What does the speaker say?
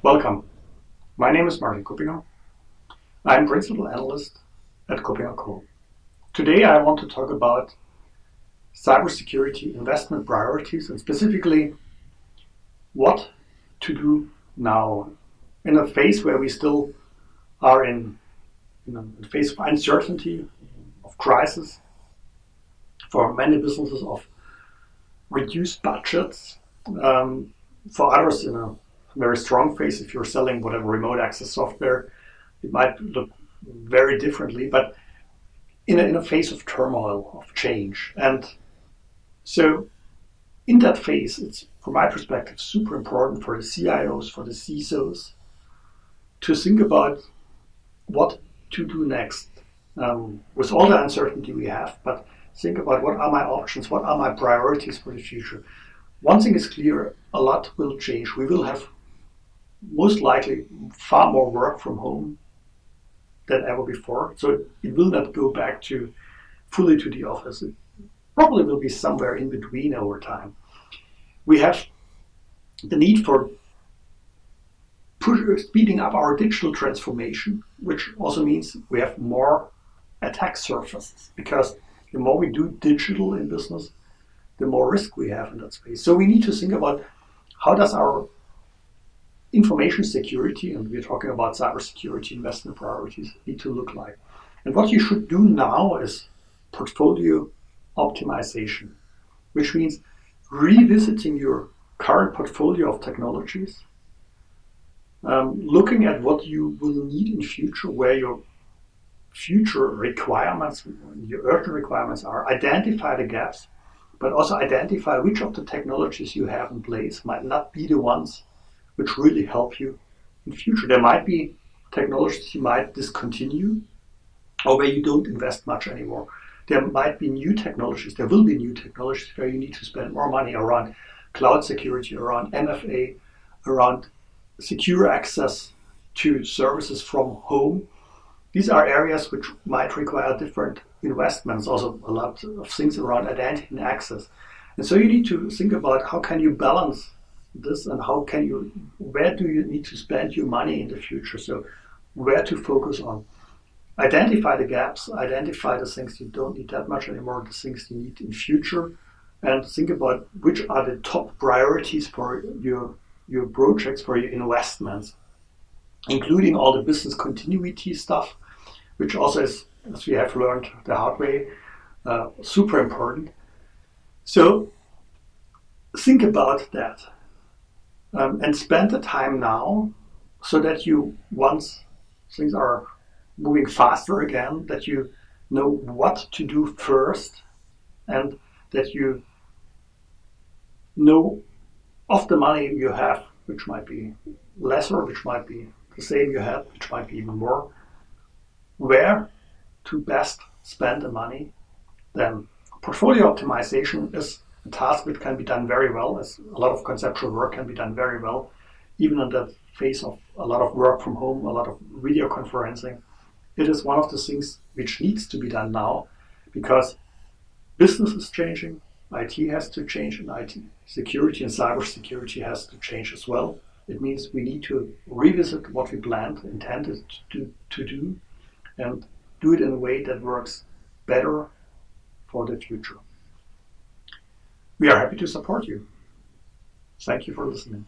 Welcome. My name is Martin Kuppinger. I'm Principal Analyst at KuppingerCole. Today I want to talk about cybersecurity investment priorities and specifically what to do now in a phase where we still are in, a phase of uncertainty, of crisis, for many businesses of reduced budgets, um, for others in a very strong phase. If you're selling whatever remote access software, it might look very differently, but in a, in a phase of turmoil, of change. And so in that phase, it's, from my perspective, super important for the CIOs, for the CISOs, to think about what to do next um, with all the uncertainty we have, but think about what are my options, what are my priorities for the future. One thing is clear, a lot will change. We will have most likely far more work from home than ever before. So it will not go back to fully to the office. It probably will be somewhere in between over time. We have the need for push, speeding up our digital transformation, which also means we have more attack surfaces because the more we do digital in business, the more risk we have in that space. So we need to think about how does our information security, and we're talking about cybersecurity investment priorities, need to look like. And what you should do now is portfolio optimization, which means revisiting your current portfolio of technologies, um, looking at what you will need in future, where your future requirements, your urgent requirements are, identify the gaps, but also identify which of the technologies you have in place might not be the ones which really help you in future. There might be technologies you might discontinue or where you don't invest much anymore. There might be new technologies, there will be new technologies where you need to spend more money around cloud security, around MFA, around secure access to services from home. These are areas which might require different investments, also a lot of things around identity and access. And so you need to think about how can you balance this and how can you, where do you need to spend your money in the future? So, where to focus on. Identify the gaps, identify the things you don't need that much anymore, the things you need in future, and think about which are the top priorities for your, your projects, for your investments, including all the business continuity stuff, which also is, as we have learned the hard way, uh, super important. So, think about that um, and spend the time now so that you, once things are moving faster again, that you know what to do first and that you know of the money you have, which might be lesser, which might be the same you had, which might be even more, where to best spend the money, then portfolio optimization is a task which can be done very well, as a lot of conceptual work can be done very well, even in the face of a lot of work from home, a lot of video conferencing. It is one of the things which needs to be done now because business is changing, IT has to change, and IT security and cybersecurity has to change as well. It means we need to revisit what we planned, intended to, to do, and do it in a way that works better for the future. We are happy to support you. Thank you for listening.